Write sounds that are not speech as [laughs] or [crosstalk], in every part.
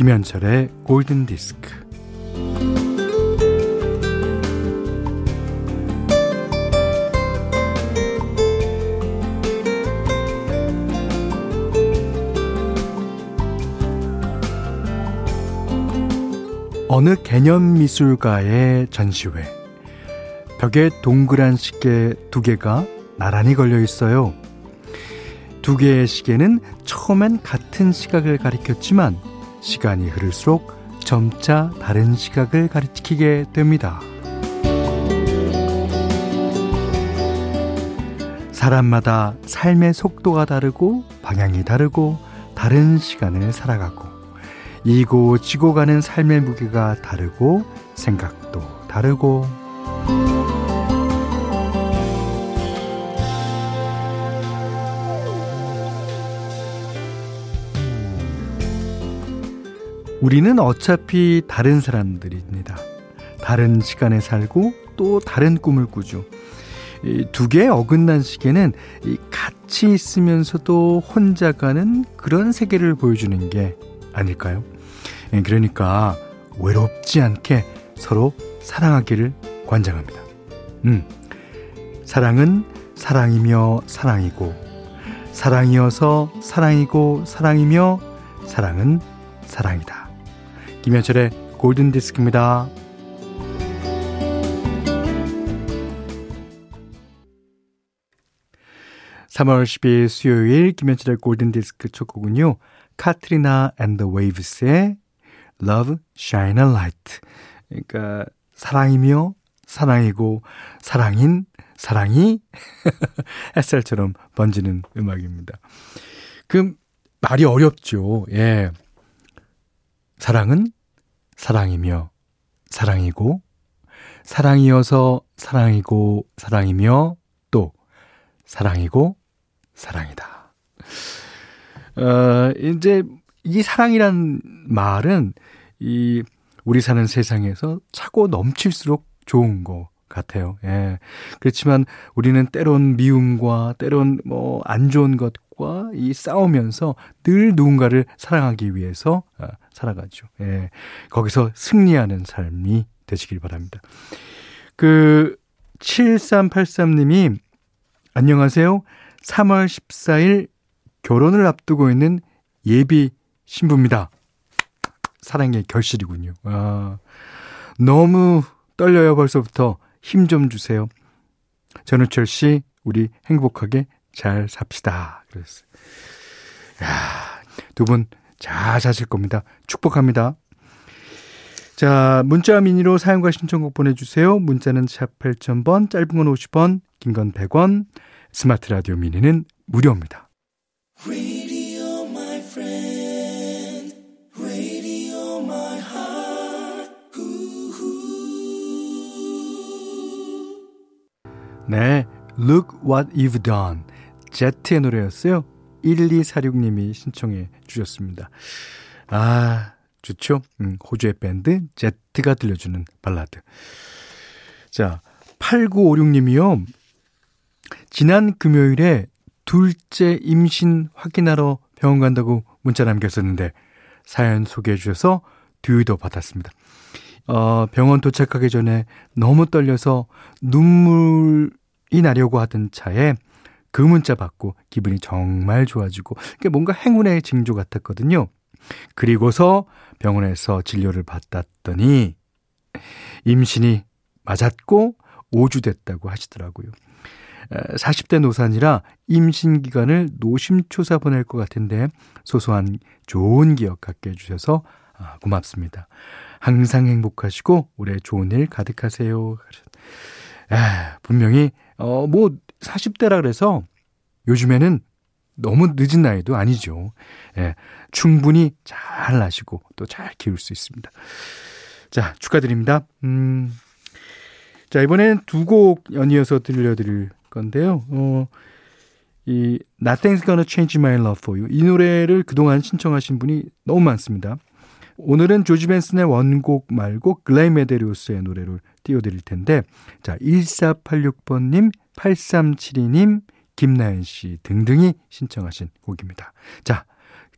김현철의 골든 디스크. 어느 개념 미술가의 전시회. 벽에 동그란 시계 두 개가 나란히 걸려 있어요. 두 개의 시계는 처음엔 같은 시각을 가리켰지만 시간이 흐를수록 점차 다른 시각을 가리키게 됩니다. 사람마다 삶의 속도가 다르고 방향이 다르고 다른 시간을 살아가고 이고 지고 가는 삶의 무게가 다르고 생각도 다르고 우리는 어차피 다른 사람들입니다. 다른 시간에 살고 또 다른 꿈을 꾸죠. 두 개의 어긋난 시계는 같이 있으면서도 혼자 가는 그런 세계를 보여주는 게 아닐까요? 예, 그러니까 외롭지 않게 서로 사랑하기를 관장합니다. 음, 사랑은 사랑이며 사랑이고, 사랑이어서 사랑이고 사랑이며 사랑은 사랑이다. 김현철의 골든 디스크입니다. 3월 10일 수요일 김현철의 골든 디스크 첫 곡은요. 카트리나 앤드 웨이브스의 Love Shine a Light. 그러니까 사랑이며 사랑이고 사랑인 사랑이 [laughs] 햇살처럼 번지는 음악입니다. 그 말이 어렵죠. 예. 사랑은 사랑이며 사랑이고 사랑이어서 사랑이고 사랑이며 또 사랑이고 사랑이다. 어, 이제 이 사랑이란 말은 이 우리 사는 세상에서 차고 넘칠수록 좋은 거 같아요. 예. 그렇지만 우리는 때론 미움과 때론 뭐 안 좋은 것 과 이 싸우면서 늘 누군가를 사랑하기 위해서 어, 살아가죠. 예. 거기서 승리하는 삶이 되시길 바랍니다. 그 7383님이 안녕하세요. 3월 14일 결혼을 앞두고 있는 예비 신부입니다. 사랑의 결실이군요. 아, 너무 떨려요, 벌써부터. 힘 좀 주세요. 전우철 씨, 우리 행복하게 잘 삽시다. 그랬어요. 야, 두 분 잘 사실 겁니다. 축복합니다. 자, 문자 미니로 사용과 신청곡 보내주세요. 문자는 샵 8000번, 짧은 건 50원, 긴 건 100원, 스마트 라디오 미니는 무료입니다. 네, Look What You've Done. 제트의 노래였어요. 1246님이 신청해 주셨습니다. 아, 좋죠? 음, 호주의 밴드 제트가 들려주는 발라드. 자, 8956님이요. 지난 금요일에 둘째 임신 확인하러 병원 간다고 문자 남겼었는데 사연 소개해 주셔서 듀도 받았습니다. 어, 병원 도착하기 전에 너무 떨려서 눈물이 나려고 하던 차에 그 문자 받고 기분이 정말 좋아지고 뭔가 행운의 징조 같았거든요. 그리고서 병원에서 진료를 받았더니 임신이 맞았고 5주 됐다고 하시더라고요. 40대 노산이라 임신 기간을 노심초사 보낼 것 같은데 소소한 좋은 기억 갖게 해주셔서 아, 고맙습니다. 항상 행복하시고 올해 좋은 일 가득하세요. 아, 분명히 어 뭐 40대라 그래서 요즘에는 너무 늦은 나이도 아니죠. 예, 충분히 잘 나시고 또 잘 키울 수 있습니다. 자, 축하드립니다. 음, 자, 이번엔 두곡 연이어서 들려드릴 건데요. 어, 이 Nothing's Gonna Change My Love For You 이 노래를 그동안 신청하신 분이 너무 많습니다. 오늘은 조지 벤슨의 원곡 말고 글레이 메데리오스의 노래를 띄워드릴 텐데 자 1486번님 8372님 김나연 씨 등등이 신청하신 곡입니다. 자,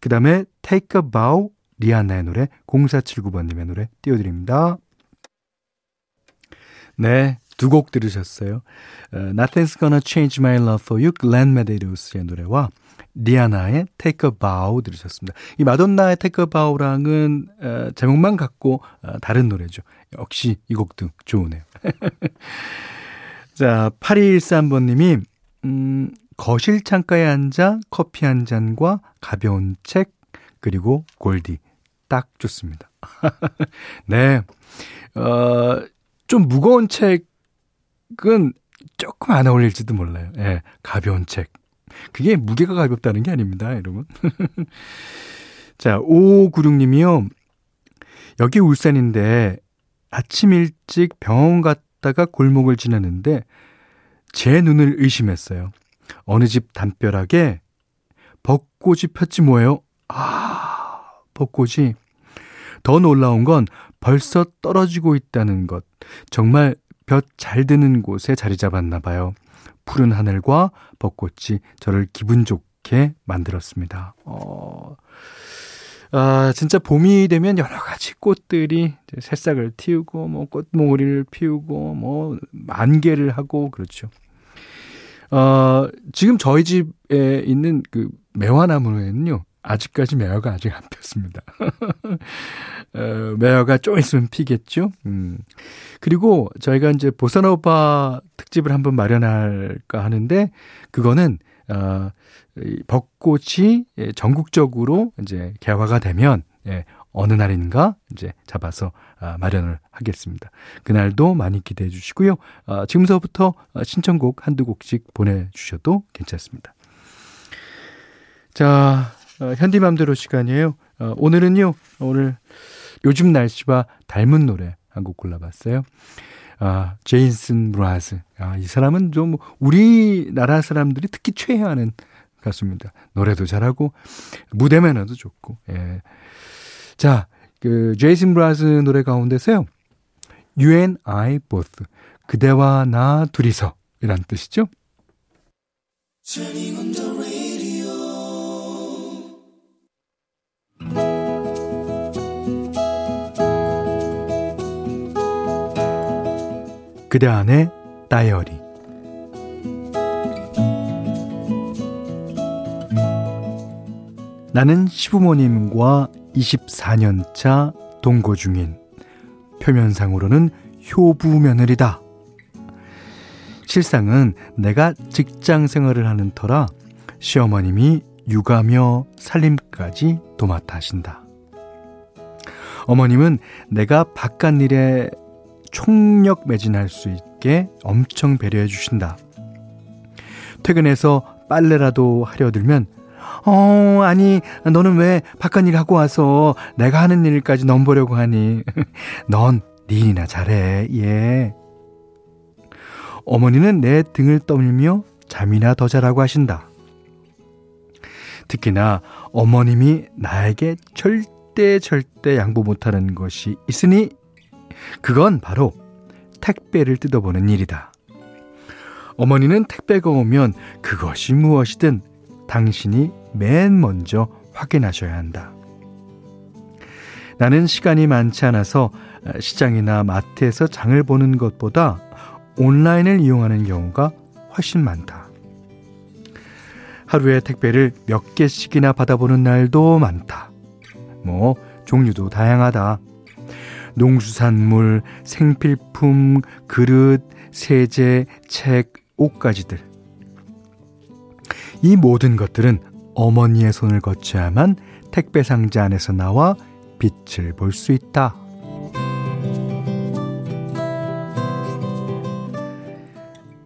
그 다음에 Take a Bow 리아나의 노래 0479번님의 노래 띄워드립니다. 네, 두 곡 들으셨어요. Uh, Nothing's Gonna Change My Love For You, 글렌 메데리우스의 노래와 리아나의 Take a Bow 들으셨습니다. 이 마돈나의 Take a Bow랑은 어, 제목만 갖고 어, 다른 노래죠. 역시 이 곡도 좋으네요. [laughs] 자, 8213번님이 음, 거실 창가에 앉아 커피 한 잔과 가벼운 책 그리고 골디 딱 좋습니다. [laughs] 네. 어, 좀 무거운 책은 조금 안 어울릴지도 몰라요. 예, 가벼운 책. 그게 무게가 가볍다는 게 아닙니다, 여러분. [laughs] 자, 5596님이요. 여기 울산인데 아침 일찍 병원 갔다 가 골목을 지나는데 제 눈을 의심했어요. 어느 집 담벼락에 벚꽃이 폈지 뭐예요? 아, 벚꽃이. 더 놀라운 건 벌써 떨어지고 있다는 것. 정말 볕 잘 드는 곳에 자리 잡았나 봐요. 푸른 하늘과 벚꽃이 저를 기분 좋게 만들었습니다. 어, 아, 진짜 봄이 되면 여러 가지 꽃들이 새싹을 틔우고, 뭐, 꽃몽우리를 피우고, 뭐, 만개를 하고, 그렇죠. 어, 지금 저희 집에 있는 그 매화나무에는요, 아직까지 매화가 아직 안 폈습니다. [laughs] 어, 매화가 좀 있으면 피겠죠. 음. 그리고 저희가 이제 보사노바 특집을 한번 마련할까 하는데 그거는 어, 이 벚꽃이 예, 전국적으로 이제 개화가 되면 예, 어느 날인가 이제 잡아서 아, 마련을 하겠습니다. 그날도 많이 기대해 주시고요. 아, 지금서부터 신청곡 한두 곡씩 보내주셔도 괜찮습니다. 자, 어, 현디맘대로 시간이에요. 어, 오늘은요, 오늘 요즘 날씨와 닮은 노래 한 곡 골라봤어요. 아, 제인슨 브라즈. 아, 이 사람은 좀 우리나라 사람들이 특히 최애하는 가수입니다. 노래도 잘하고, 무대 매너도 좋고, 예. 자, 그, 제이슨 브라즈 노래 가운데서요. You and I both. 그대와 나 둘이서. 이란 뜻이죠. 그대 안의 다이어리 나는 시부모님과 24년차 동거 중인 표면상으로는 효부 며느리다. 실상은 내가 직장 생활을 하는 터라 시어머님이 육아며 살림까지 도맡아 하신다. 어머님은 내가 바깥 일에 총력 매진할 수 있게 엄청 배려해 주신다. 퇴근해서 빨래라도 하려 들면 어, 아니, 너는 왜 바깥 일 하고 와서 내가 하는 일까지 넘보려고 하니? [laughs] 넌 네 일이나 잘해, 예. 어머니는 내 등을 떠밀며 잠이나 더 자라고 하신다. 특히나 어머님이 나에게 절대 절대 양보 못하는 것이 있으니 그건 바로 택배를 뜯어보는 일이다. 어머니는 택배가 오면 그것이 무엇이든 당신이 맨 먼저 확인하셔야 한다. 나는 시간이 많지 않아서 시장이나 마트에서 장을 보는 것보다 온라인을 이용하는 경우가 훨씬 많다. 하루에 택배를 몇 개씩이나 받아보는 날도 많다. 뭐, 종류도 다양하다. 농수산물, 생필품, 그릇, 세제, 책, 옷가지들. 이 모든 것들은 어머니의 손을 거쳐야만 택배 상자 안에서 나와 빛을 볼 수 있다.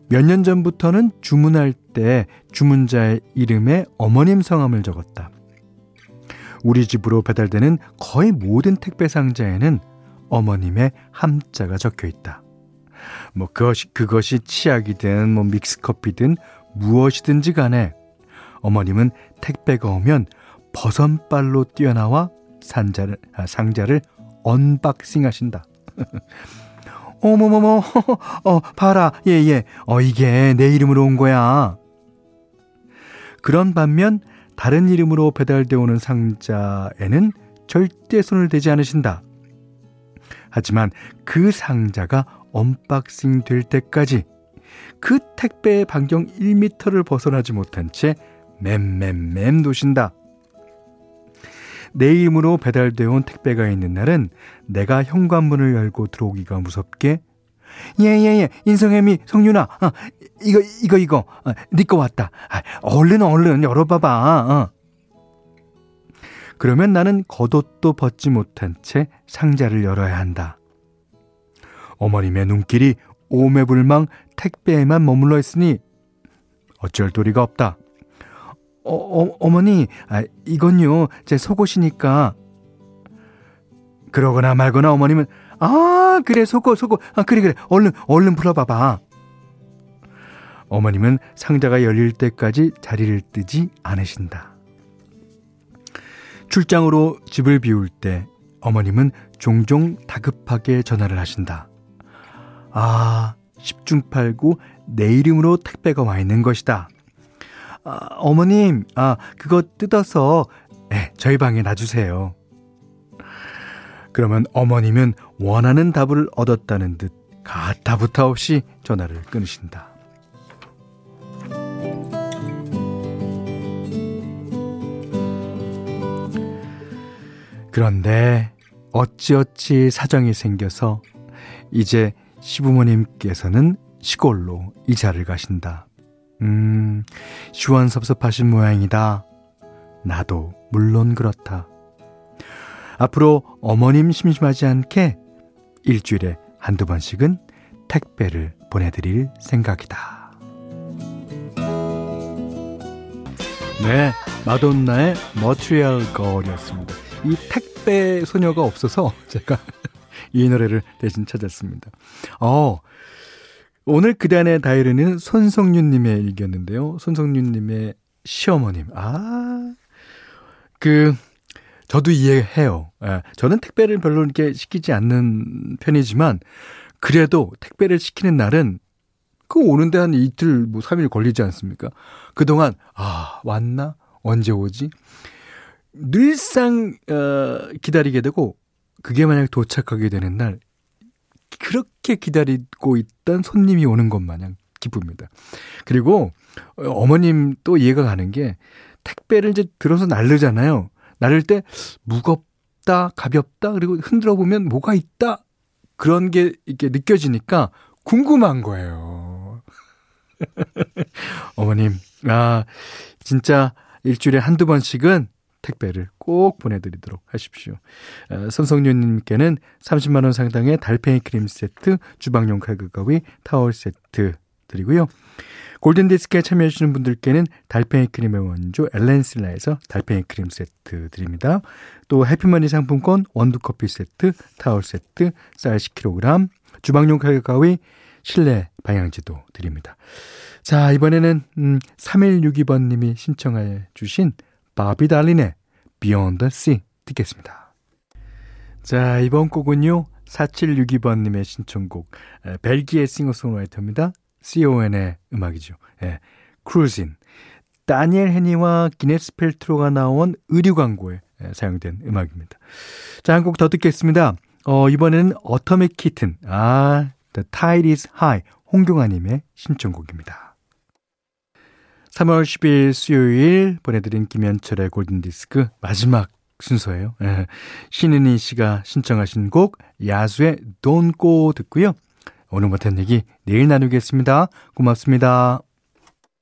몇 년 전부터는 주문할 때 주문자의 이름에 어머님 성함을 적었다. 우리 집으로 배달되는 거의 모든 택배 상자에는 어머님의 함자가 적혀 있다. 뭐 그것이 그것이 치약이든 뭐 믹스 커피든 무엇이든지 간에 어머님은 택배가 오면 버선발로 뛰어나와 산자를 아, 상자를 unboxing 하신다. [laughs] 어머머머, [laughs] 어, 봐라, 예, 예, 어, 이게 내 이름으로 온 거야. 그런 반면, 다른 이름으로 배달되어 오는 상자에는 절대 손을 대지 않으신다. 하지만 그 상자가 unboxing 될 때까지 그 택배의 반경 1미터를 벗어나지 못한 채 맴맴맴 도신다. 내 이름으로 배달되어 온 택배가 있는 날은 내가 현관문을 열고 들어오기가 무섭게 예예예 예, 인성애미 성윤아 어, 이거 이거 이거 어, 네거 왔다 아, 얼른 얼른 열어봐봐 어. 그러면 나는 겉옷도 벗지 못한 채 상자를 열어야 한다 어머님의 눈길이 오매불망 택배에만 머물러 있으니 어쩔 도리가 없다 어, 어 어머니 아, 이건요 제 속옷이니까 그러거나 말거나 어머님은 아, 그래, 속옷, 속옷. 아, 그래, 그래. 얼른, 얼른 풀어봐봐. 어머님은 상자가 열릴 때까지 자리를 뜨지 않으신다. 출장으로 집을 비울 때 어머님은 종종 다급하게 전화를 하신다. 아, 10중 8구 내 이름으로 택배가 와 있는 것이다. 아, 어머님, 아, 그거 뜯어서, 네, 저희 방에 놔주세요. 그러면 어머님은 원하는 답을 얻었다는 듯 가타부타 없이 전화를 끊으신다. 그런데 어찌어찌 사정이 생겨서 이제 시부모님께서는 시골로 이사를 가신다. 음, 시원섭섭하신 모양이다. 나도 물론 그렇다. 앞으로 어머님 심심하지 않게 일주일에 한두 번씩은 택배를 보내드릴 생각이다. 네, 마돈나의 Material Girl이었습니다. 이 택배 소녀가 없어서 제가 [laughs] 이 노래를 대신 찾았습니다. 어, 오늘 그단의 다이어리는 손성윤님의 일기였는데요. 손성윤님의 시어머님. 아, 그, 저도 이해해요. 예, 저는 택배를 별로 이렇게 시키지 않는 편이지만 그래도 택배를 시키는 날은 그 오는데 한 이틀 뭐 3일 걸리지 않습니까? 그동안 아, 왔나? 언제 오지? 늘상 어, 기다리게 되고 그게 만약 도착하게 되는 날 그렇게 기다리고 있던 손님이 오는 것 마냥 기쁩니다. 그리고 어머님 또 이해가 가는 게 택배를 이제 들어서 날르잖아요. 나를 때 무겁다, 가볍다, 그리고 흔들어 보면 뭐가 있다. 그런 게 이렇게 느껴지니까 궁금한 거예요. [laughs] 어머님, 아, 진짜 일주일에 한두 번씩은 택배를 꼭 보내드리도록 하십시오. 아, 선성윤님께는 30만원 상당의 달팽이 크림 세트, 주방용 칼국 가위, 타월 세트 드리고요. 골든디스크에 참여해주시는 분들께는 달팽이 크림의 원조 엘렌슬라에서 달팽이 크림 세트 드립니다. 또 해피머니 상품권 원두커피 세트, 타월 세트, 쌀 10kg, 주방용 가위, 실내 방향지도 드립니다. 자, 이번에는 음, 3162번님이 신청해 주신 바비 다린의 Beyond the Sea 듣겠습니다. 자, 이번 곡은요. 4762번님의 신청곡 벨기에 싱어송라이터입니다. Sioen의 음악이죠. 예. Cruisin'. 다니엘 헤니와 기네스 펠트로가 나온 의류 광고에 예, 사용된 음악입니다. 자, 한 곡 더 듣겠습니다. 어, 이번에는 어터믹 키튼. 아, The Tide is High. 홍경아님의 신청곡입니다. 3월 10일 수요일 보내드린 김현철의 골든디스크 마지막 순서예요. 예. 신은희 씨가 신청하신 곡 야수의 Go 듣고요. 오늘 못한 얘기 내일 나누겠습니다. 고맙습니다.